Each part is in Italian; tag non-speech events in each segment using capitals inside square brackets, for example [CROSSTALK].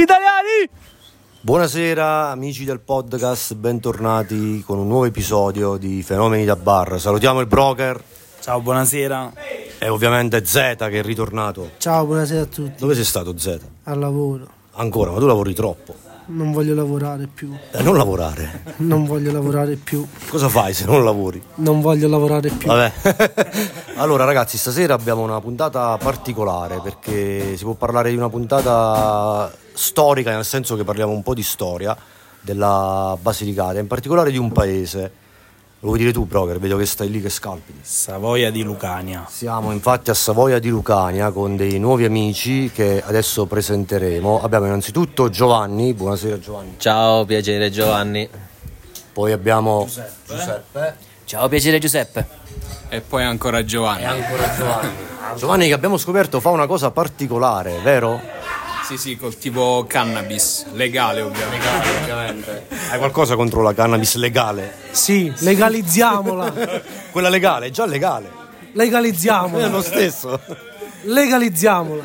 Italiani! Buonasera amici del podcast, bentornati con un nuovo episodio di Fenomeni da Bar. Salutiamo il broker Ciao, buonasera. e ovviamente Z che è ritornato. Ciao, buonasera a tutti. Dove sei stato Z? Al lavoro. Ancora, ma tu lavori troppo. Non voglio lavorare più. Eh, non lavorare. Non voglio lavorare più. Cosa fai se non lavori? Non voglio lavorare più. Vabbè. [LAUGHS] allora ragazzi, stasera abbiamo una puntata particolare perché si può parlare di una puntata storica, nel senso che parliamo un po' di storia della Basilicata, in particolare di un paese. Lo vuoi dire tu, broker? Vedo che stai lì che scalpiti. Savoia di Lucania. Siamo infatti a Savoia di Lucania con dei nuovi amici che adesso presenteremo. Abbiamo innanzitutto Giovanni, buonasera Giovanni. Ciao, piacere Giovanni. Poi abbiamo Giuseppe. Ciao, piacere Giuseppe. E poi ancora Giovanni. E ancora Giovanni. Giovanni che abbiamo scoperto fa una cosa particolare, vero? Sì, sì, coltivo cannabis, legale ovviamente. Hai qualcosa contro la cannabis legale? Sì, legalizziamola. [LAUGHS] Quella legale, è già legale. È Legalizziamola. lo stesso. Legalizziamola.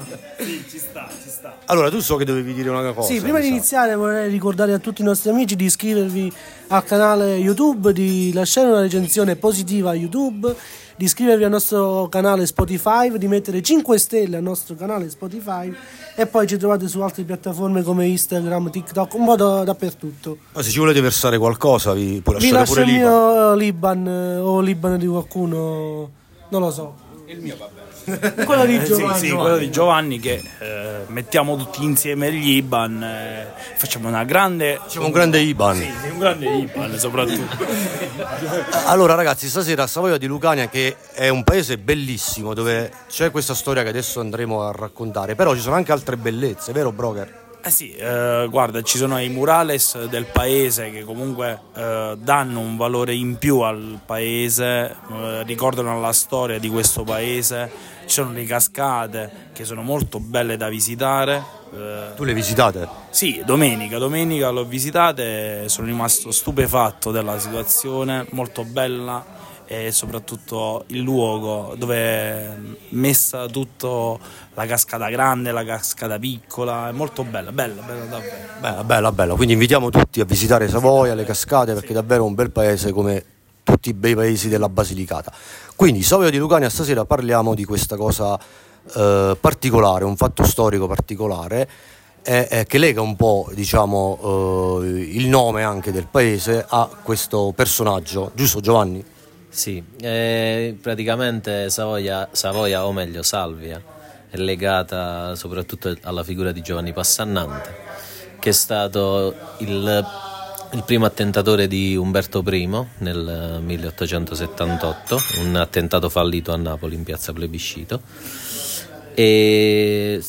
Allora, tu so che dovevi dire una cosa. Sì, prima di iniziare vorrei ricordare a tutti i nostri amici di iscrivervi al canale YouTube, di lasciare una recensione positiva a YouTube, di iscrivervi al nostro canale Spotify, di mettere 5 stelle al nostro canale Spotify e poi ci trovate su altre piattaforme come Instagram, TikTok, un po' da- dappertutto. Ma se ci volete versare qualcosa, vi puoi lasciare lascio pure il lì. mio Liban eh, o Liban di qualcuno, non lo so. Il mio va bene. [LAUGHS] Quello di Eh, sì, Giovanni. sì, quello di Giovanni che eh, mettiamo tutti insieme gli IBAN, eh, facciamo una grande... Facciamo un grande IBAN. Sì, un grande IBAN soprattutto. [LAUGHS] Allora ragazzi, stasera a Savoia di Lucania che è un paese bellissimo dove c'è questa storia che adesso andremo a raccontare, però ci sono anche altre bellezze, vero broker? Eh sì, eh, guarda, ci sono i murales del paese che comunque eh, danno un valore in più al paese, eh, ricordano la storia di questo paese. Ci sono le cascate che sono molto belle da visitare. eh, Tu le visitate? sì, domenica, domenica l'ho visitate, sono rimasto stupefatto della situazione, molto bella e soprattutto il luogo dove è messa tutto la cascata grande, la cascata piccola, è molto bella, bella, bella davvero. Bella, bella, bella. Quindi invitiamo tutti a visitare Savoia, le cascate, perché è davvero un bel paese come tutti i bei paesi della Basilicata. Quindi Savoia di Lucania stasera parliamo di questa cosa eh, particolare, un fatto storico particolare eh, eh, che lega un po' diciamo, eh, il nome anche del paese a questo personaggio, giusto Giovanni? Sì, eh, praticamente Savoia, Savoia, o meglio Salvia, è legata soprattutto alla figura di Giovanni Passannante, che è stato il, il primo attentatore di Umberto I nel 1878, un attentato fallito a Napoli in piazza Plebiscito. E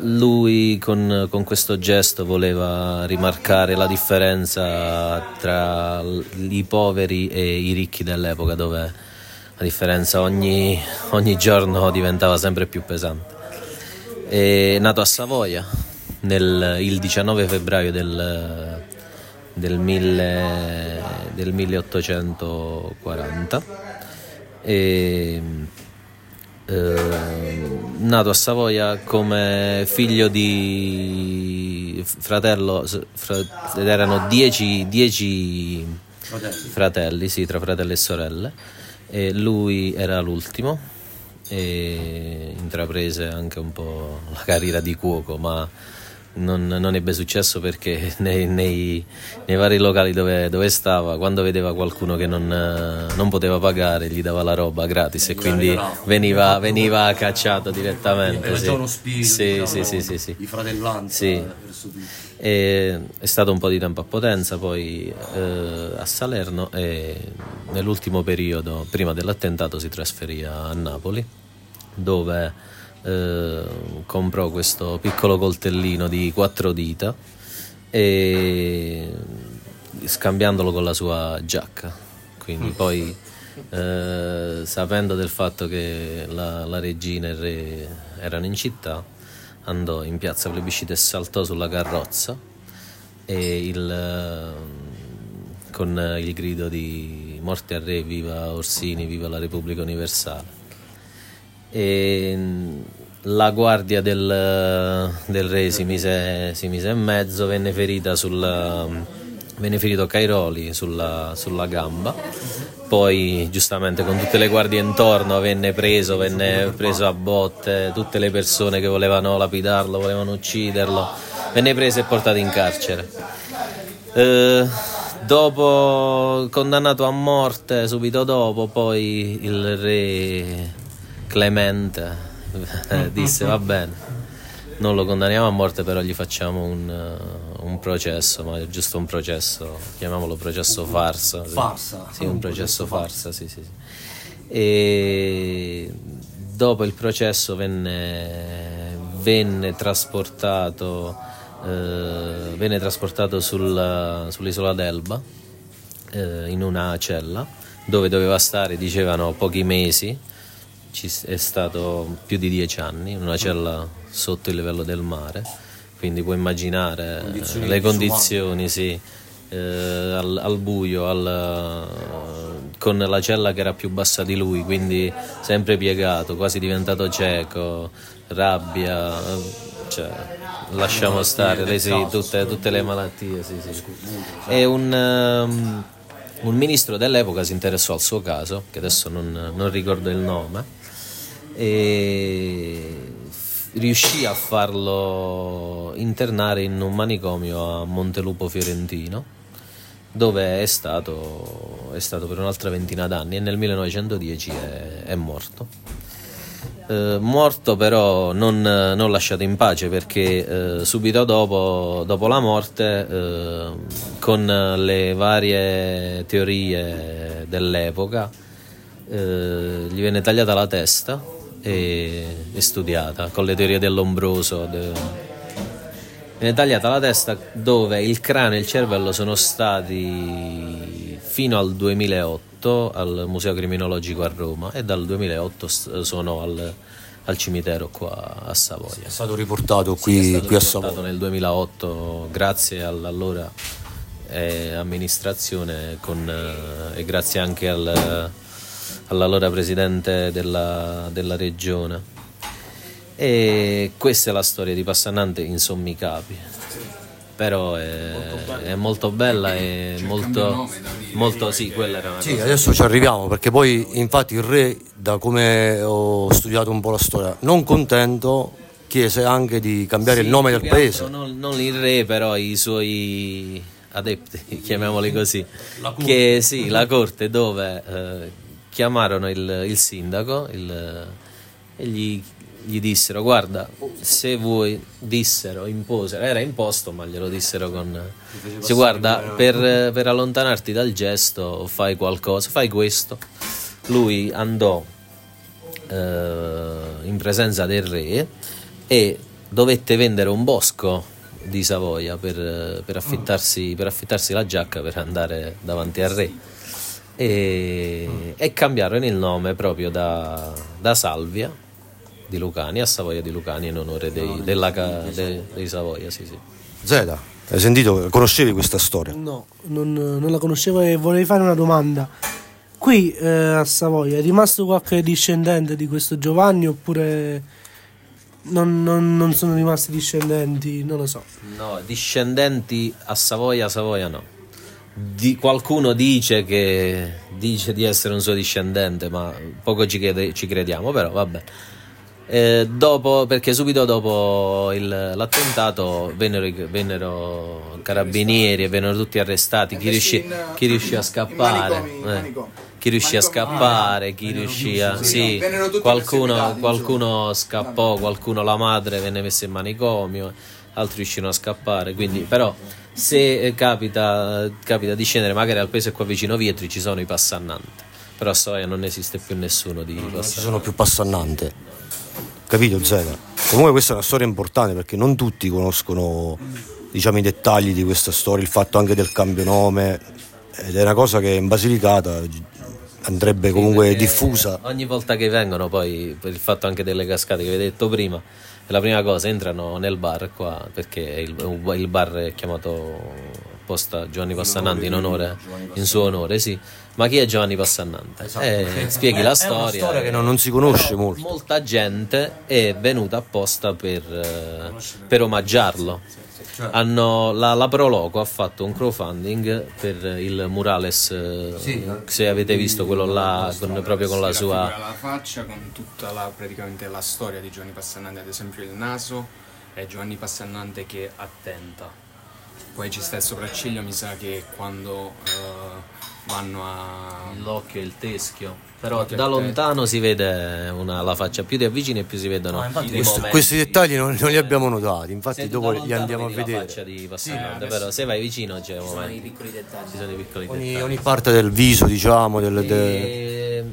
lui con, con questo gesto voleva rimarcare la differenza tra i poveri e i ricchi dell'epoca, dove la differenza ogni, ogni giorno diventava sempre più pesante. È nato a Savoia nel, il 19 febbraio del, del, mille- del 1840. E, eh, nato a Savoia come figlio di fratello, fra- ed erano dieci, dieci fratelli, sì, tra fratelli e sorelle, e lui era l'ultimo e intraprese anche un po' la carriera di cuoco, ma non, non ebbe successo perché [LAUGHS] nei, nei- nei vari locali dove, dove stava, quando vedeva qualcuno che non, non poteva pagare, gli dava la roba gratis e quindi veniva, veniva cacciato direttamente. sì. Sì, sì, sì, sì, sì. di fratellanza Sì. E è stato un po' di tempo a Potenza, poi eh, a Salerno e nell'ultimo periodo, prima dell'attentato, si trasferì a Napoli, dove eh, comprò questo piccolo coltellino di quattro dita e scambiandolo con la sua giacca. Quindi poi, eh, sapendo del fatto che la, la regina e il re erano in città, andò in piazza plebiscito e saltò sulla carrozza e il, eh, con il grido di morte al re, viva Orsini, viva la Repubblica Universale. E mm, la guardia del, del re si mise, si mise in mezzo, venne ferita sul, venne ferito Cairoli sulla, sulla gamba, poi giustamente con tutte le guardie intorno venne preso, venne preso a botte, tutte le persone che volevano lapidarlo, volevano ucciderlo, venne preso e portato in carcere. Eh, dopo condannato a morte, subito dopo, poi il re Clemente disse va bene non lo condanniamo a morte, però gli facciamo un, uh, un, processo, ma è giusto un processo, chiamiamolo processo farsa. Farsa? Sì, un processo farsa, sì, sì. sì. E dopo il processo venne, venne trasportato, eh, venne trasportato sul, sull'isola d'Elba, eh, in una cella, dove doveva stare, dicevano, pochi mesi, ci è stato più di dieci anni, in una cella sotto il livello del mare, quindi puoi immaginare condizioni le condizioni, sì, eh, al, al, buio, al, con la cella che era più bassa di lui, quindi sempre piegato, quasi diventato cieco, rabbia, cioè, lasciamo stare, le, sì, tutte, tutte, le malattie. Sì, sì. È un... Um, un ministro dell'epoca si interessò al suo caso, che adesso non, non ricordo il nome, e riuscì a farlo internare in un manicomio a Montelupo Fiorentino dove è stato, è stato per un'altra ventina d'anni e nel 1910 è, è morto. Eh, morto però non, non, lasciato in pace perché eh, subito dopo, dopo, la morte eh, con le varie teorie dell'epoca eh, gli venne tagliata la testa e, e studiata con le teorie dell'ombroso. De... Viene tagliata la testa dove il cranio e il cervello sono stati fino al 2008 al Museo Criminologico a Roma e dal 2008 sono al, al cimitero qua a Savoia. È stato riportato qui, sì, stato qui riportato a Savoia nel 2008 grazie all'allora eh, amministrazione con, eh, e grazie anche al all'allora presidente della, della regione. E questa è la storia di Passannante in sommi capi. Però è molto, è molto bella e molto, molto sì, quella era una Sì, cosa. adesso ci arriviamo perché poi infatti il re, da come ho studiato un po' la storia, non contento chiese anche di cambiare Sì, il nome del paese. altro Non, non il re, però i suoi adepti, [LAUGHS] chiamiamoli così. La corte. Che sì, la corte dove eh, chiamarono il, il sindaco il, e gli, gli dissero guarda se vuoi dissero imposero era imposto ma glielo dissero con dice guarda per, per allontanarti dal gesto fai qualcosa fai questo. Lui andò eh, in presenza del re e dovette vendere un bosco di Savoia per, per affittarsi, per affittarsi la giacca per andare davanti al re e, e cambiarono il nome proprio da, da, Salvia di Lucani a Savoia di Lucani in onore dei, della, de, dei Savoia. Sì, sì. Zeta, hai sentito? Conoscevi questa storia? No, non, non la conoscevo e vorrei fare una domanda. Qui eh, a Savoia è rimasto qualche discendente di questo Giovanni oppure non, non, non sono rimasti discendenti? Non lo so. No, discendenti a Savoia, Savoia no di, qualcuno dice, che, dice di essere un suo discendente, ma poco ci, crede, ci crediamo, però vabbè. Eh, dopo, perché subito dopo il, l'attentato vennero, vennero, carabinieri e vennero tutti arrestati. Chi riuscì, chi riuscì a scappare? Eh, chi riuscì a scappare? Chi riuscì a. Sì, qualcuno, qualcuno scappò, qualcuno, la madre venne messa in manicomio, altri riuscirono a scappare. Quindi, però se capita, capita, di scendere magari al paese qua vicino Vietri ci sono i passannanti. Però a Savoia non esiste più nessuno di non ci sono più passannanti capito Zeta? comunque questa è una storia importante perché non tutti conoscono diciamo i dettagli di questa storia il fatto anche del cambio nome ed è una cosa che in Basilicata andrebbe comunque diffusa. ogni volta che vengono poi per il fatto anche delle cascate che vi ho detto prima la prima cosa entrano nel bar qua perché il, il bar è chiamato apposta Giovanni Passannante in, onore, in suo onore, sì. Ma chi è Giovanni Passannante? Eh, spieghi la storia. È una storia che non, non si conosce Però molto. Molta gente è venuta apposta per, eh, per omaggiarlo. Hanno, la, la Proloco ha fatto un crowdfunding per il murales, eh, se avete visto quello là, con- proprio con la Sì, sua... figura, la faccia con tutta la, praticamente la storia di Giovanni Passannante, ad esempio il naso è Giovanni Passannante che attenta. Poi ci sta il sopracciglio, mi sa che quando eh, vanno a... L'occhio e il teschio. Però da lontano si vede una- la faccia, più ti avvicini e più si vedono i Questo- momenti. questi dettagli non, non li abbiamo notati, infatti dopo li andiamo a vedi la vedere. faccia di Passannante, però se vai vicino c'è un Sono i momento. piccoli dettagli. Ci sono i piccoli Ogni, dettagli. ogni parte del viso, diciamo, del, de- E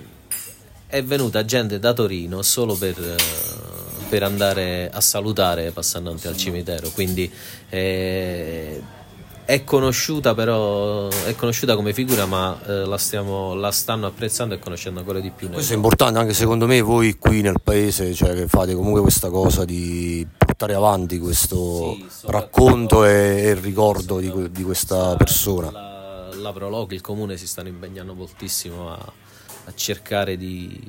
è venuta gente da Torino solo per, eh, per andare a salutare Passannante al cimitero, quindi eh, è conosciuta però è conosciuta come figura ma eh, la, stiamo, la stanno apprezzando e conoscendo ancora di più. Questo è importante anche secondo me voi qui nel paese, cioè che fate comunque questa cosa di portare avanti questo Sì, racconto e, il ricordo di, di questa persona. La, la Prolog, il comune si stanno impegnando moltissimo a, a cercare di,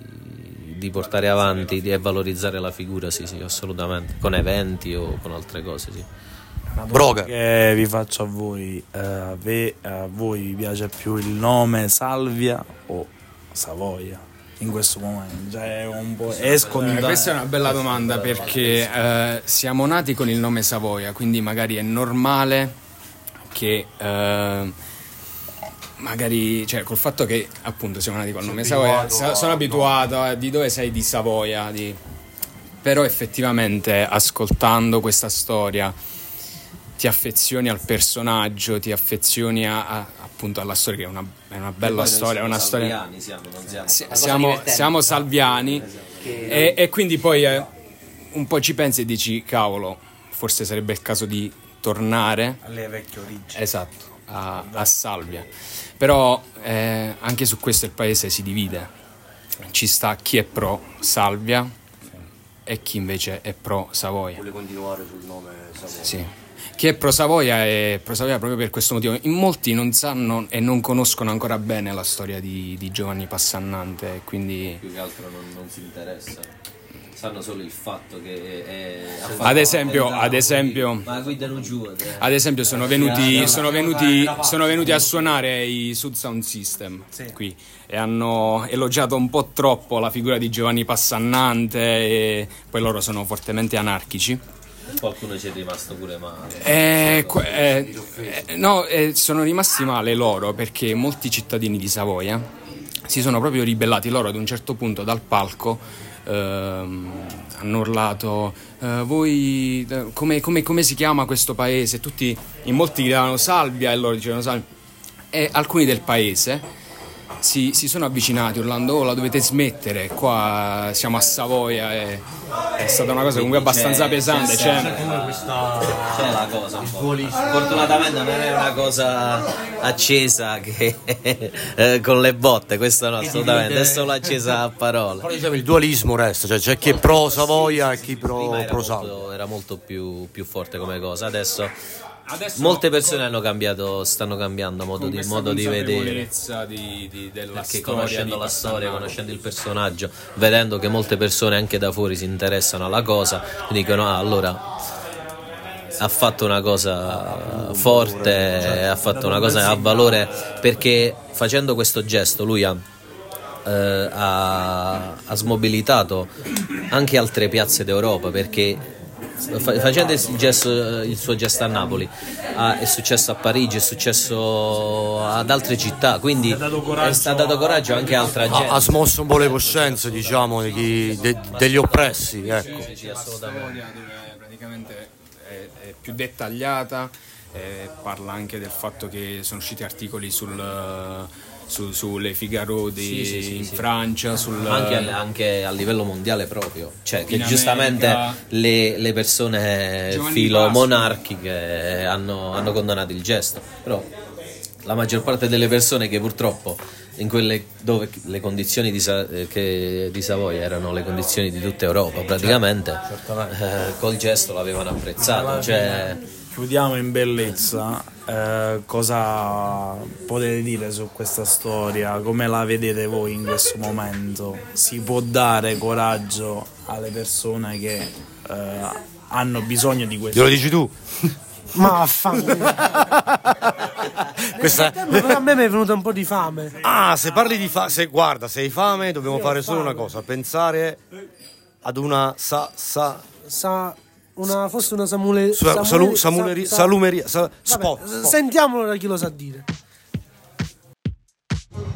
di portare avanti e valorizzare la figura, sì, sì, assolutamente, con eventi o con altre cose, sì. Broga, che vi faccio a voi, a ve- a voi vi piace più il nome Salvia o Savoia in questo momento? Cioè, è un po' Eh, scontato. questa è una bella domanda perché eh, siamo nati con il nome Savoia, quindi magari è normale che eh, magari, cioè col fatto che appunto siamo nati col nome Savoia, sa- sono abituato a di dove sei di Savoia, di- però effettivamente ascoltando questa storia ti affezioni al personaggio, ti affezioni a- a- appunto alla storia, che è una, è una bella storia, è una storia... siamo, non siamo. Si- siamo, siamo salviani e, e quindi poi eh, un po' ci pensi e dici cavolo forse sarebbe il caso di tornare alle vecchie origini. esatto a, a Salvia però eh, anche su questo il paese si divide ci sta chi è pro Salvia e chi invece è pro Savoia vuole continuare sul nome Savoia? sì. Chi è pro Savoia è pro Savoia proprio per questo motivo. In molti non sanno e non conoscono ancora bene la storia di, di Giovanni Passannante, quindi Più che altro non, non si interessa. Sanno solo il fatto che è, Ad esempio- ad esempio- giù. eh. ad esempio sono venuti, sono venuti, sono venuti a suonare i Sud Sound System qui e hanno elogiato un po' troppo la figura di Giovanni Passannante e poi loro sono fortemente anarchici. Qualcuno ci è rimasto pure male. Eh, que- eh, eh, no, eh, sono rimasti male loro perché molti cittadini di Savoia si sono proprio ribellati. Loro ad un certo punto dal palco ehm, hanno urlato eh, voi eh, come, come- come si chiama questo paese? Tutti, in molti gridavano Salvia e loro dicevano Salvia. E alcuni del paese si, si sono avvicinati urlando oh la dovete smettere, qua siamo a Savoia e è stata una cosa comunque abbastanza pesante. Cioè, C'è la cosa un po'. Fortunatamente non è una cosa accesa che, [LAUGHS] eh, con le botte, questo no, assolutamente, è solo accesa a parole. Però diciamo il dualismo resta, cioè c'è chi è pro Savoia e chi pro, era pro molto, era molto più, più forte come cosa, adesso adesso molte persone hanno cambiato, stanno cambiando modo di, modo di vedere. di, di- della Perché storia conoscendo la storia, conoscendo il personaggio, vedendo che molte persone anche da fuori si interessano alla cosa, dicono ah, allora ha fatto una cosa forte, ha fatto una cosa a valore perché facendo questo gesto lui ha, eh, ha, ha smobilitato anche altre piazze d'Europa perché facendo il, gesto- il suo gesto a Napoli ah, è successo a Parigi, è successo ad altre città, quindi è stato dato coraggio anche a altra gente. Ha, ha smosso un po' le coscienze, diciamo, di chi- de- degli oppressi, ecco. Sì, assolutamente. storia dove praticamente è, è più dettagliata, eh, parla anche del fatto che sono usciti articoli sul, su- sulle Figaro di- Sì, sì, sì, in sì. Francia, sul, anche, al- anche a livello mondiale proprio, cioè che giustamente le, le persone Giovanni filo Vasco. monarchiche hanno, hanno condannato il gesto, però la maggior parte delle persone che purtroppo in quelle dove le condizioni di, Sa- eh, che- di Savoia erano le condizioni di tutta Europa praticamente eh, col gesto l'avevano apprezzato. Cioè chiudiamo in bellezza, eh, cosa potete dire su questa storia? Come la vedete voi in questo momento? Si può dare coraggio alle persone che eh, hanno bisogno di questo? Glielo dici tu? [LAUGHS] Ma affanculo. [LAUGHS] Questa... a me mi è venuta un po' di fame. Ah, se parli di fame, se guarda, se hai fame dobbiamo fare solo una cosa, pensare ad una sa, sa, Sa, una, forse una samule, sa- salu- samuleri- sa- sa- salumeria, sa- Vabbè, spot, spot. Sentiamolo da chi lo sa dire.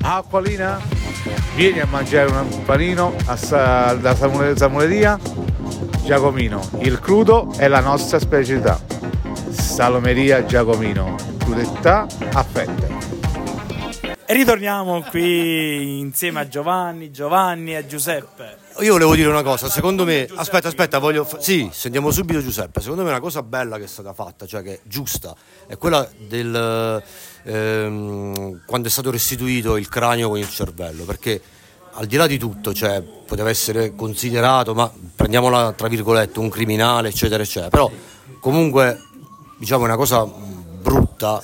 Acqualina, vieni a mangiare un panino a da Samule- Samuleria Giacomino. Il crudo è la nostra specialità. Salomeria Giacomino, crudetà a fette. E ritorniamo qui insieme a Giovanni, Giovanni e Giuseppe. Io volevo dire una cosa, secondo me, aspetta, aspetta, voglio, sì, sentiamo subito Giuseppe, secondo me una cosa bella che è stata fatta, cioè che è giusta, è quella del, ehm, quando è stato restituito il cranio con il cervello, perché al di là di tutto, cioè, poteva essere considerato, ma prendiamola tra virgolette, un criminale, eccetera, eccetera, però comunque, diciamo, è una cosa brutta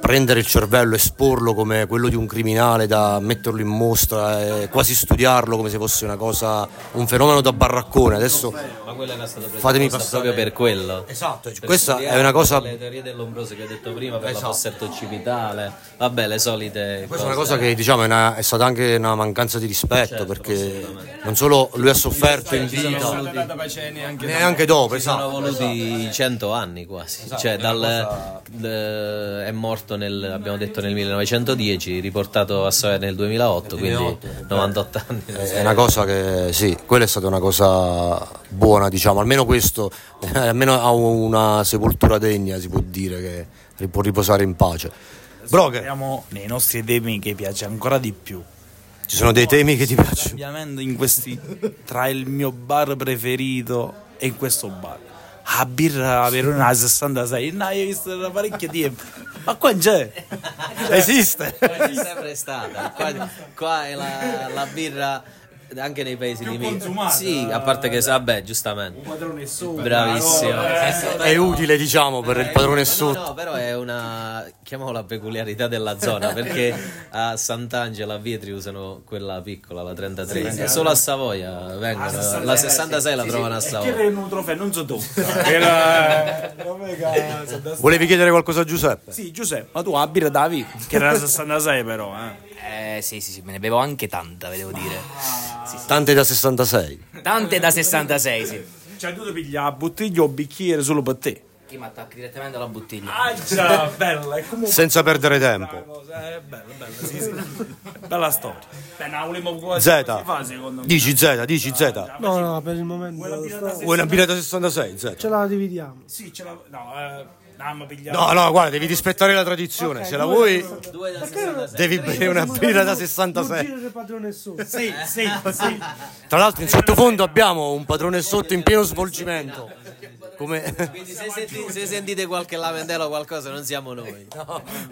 prendere il cervello, esporlo come quello di un criminale, da metterlo in mostra e quasi studiarlo come se fosse una cosa, un fenomeno da baraccone. Adesso Ma quella era stata presa Fatemi passare- proprio per quello. Esatto, Per questa è una cosa- Le teorie dell'ombroso che ho detto prima, per Esatto. la fossa occipitale, vabbè, le solite questa è una cose. cosa che diciamo è, una- è stata anche una mancanza di rispetto Certo, perché non solo lui ha sofferto in vita, neanche dopo, Ci sono esatto. voluti 100 anni quasi, cioè è dal, l- è morto nel, abbiamo detto nel 1910, riportato a Savoia nel 2008, quindi 98 anni. È una cosa che sì, quella è stata una cosa buona, diciamo, almeno questo, eh, almeno ha una sepoltura degna, si può dire che può riposare in pace. Broker, Siamo nei nostri temi che piace ancora di più. ci sono dei temi che ti piacciono? Cambiamento in questi tra il mio bar preferito e questo bar. A birra Verona a 66, no, io ho visto da parecchio tempo. Ma qua c'è. Esiste. È sempre stata. Qua, qua è la, la birra anche nei paesi Più limitrofi. consumata. Sì, a parte che vabbè, giustamente. Padrone sopra. Bravissimo. È utile, diciamo, per il padrone No, sotto. no, però è una chiamiamola peculiarità della zona perché a Sant'Angelo a Vietri usano quella piccola, la 33, e solo a Savoia vengono. la 66 la trovano a Che Savoia. era un trofeo, non so tocca. [LAUGHS] Era... Da- Volevi chiedere qualcosa a Giuseppe? Sì, Giuseppe, ma tu a birra davi, che era 66 però, eh. Eh sì, sì, sì, me ne bevo anche tanta, ve devo dire. Tante da 66. Tante da 66, sì. Cioè tu ti pigli la bottiglia o bicchiere solo per te. Chi mi attacca direttamente alla bottiglia? Ah già, bella, è come Senza perdere tempo. cosa, è bella, bella, sì, sì. Bella storia. Beh, come Z. si fa secondo me. Dici Z, dici Z. No, no, per il momento Vuoi una birra da 66? Z. ce la dividiamo. Sì, ce la... No, eh... No. No, no, guarda, devi rispettare la tradizione. Se la vuoi, Due da 66. devi bere una birra da Un 66. giro del padrone sotto. Sì, sì, [LAUGHS] sì. Tra l'altro, in sottofondo abbiamo un padrone sotto in pieno svolgimento. Come Quindi se, [LAUGHS] senti- se sentite qualche lamentela o qualcosa non siamo noi.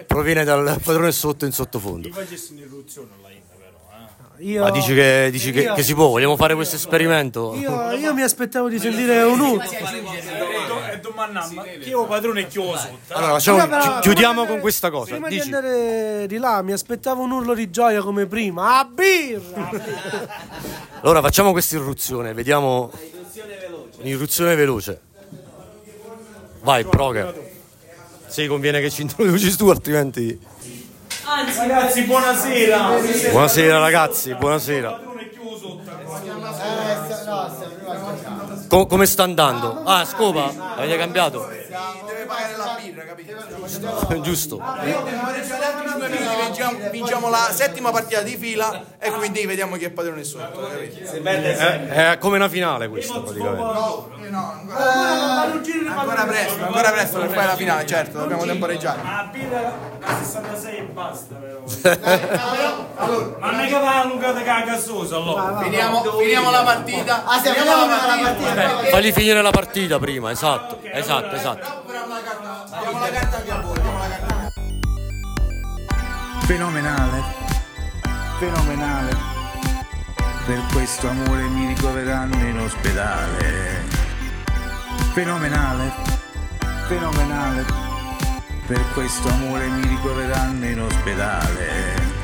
proviene dal padrone sotto in sottofondo. Facessi un'irruzione alla India però, eh. Io, Ma dici che, dici che, che si può? Vogliamo fare questo esperimento? io, io mi aspettavo di sentire un urlo. E domanda, ma chi è il padrone è chiuso? Allora, facciamo- Prima però- chi- chiudiamo con questa cosa. Prima Dici. di andare di là mi aspettavo un urlo di gioia come prima. A birra! Allora, facciamo questa irruzione, vediamo. Un'irruzione veloce. Vai, Proger. Sì, conviene che ci introduci tu, altrimenti. Ragazzi, buonasera. Buonasera, ragazzi, buonasera. padrone è chiuso. Co- come sta andando? Ah, scopa? Avete cambiato? deve pagare la? Giusto. Vinciamo, vinciamo la settima partita di fila e quindi vediamo chi è padrone sotto? È, è come una finale questa, praticamente. Ancora presto, ancora presto per fare la finale, certo, dobbiamo temporeggiare. A 66 e basta però. [LAUGHS] Ma non è che va a Luca de Cagassoso allora. Finiamo, finiamo la partita. finiamo la partita. Fagli finire la partita prima, esatto. Esatto, esatto. La carta, diamo la carta anche a voi. Fenomenale, fenomenale. Per questo amore mi ricoveranno in ospedale. Fenomenale, fenomenale. Per questo amore mi ricoveranno in ospedale.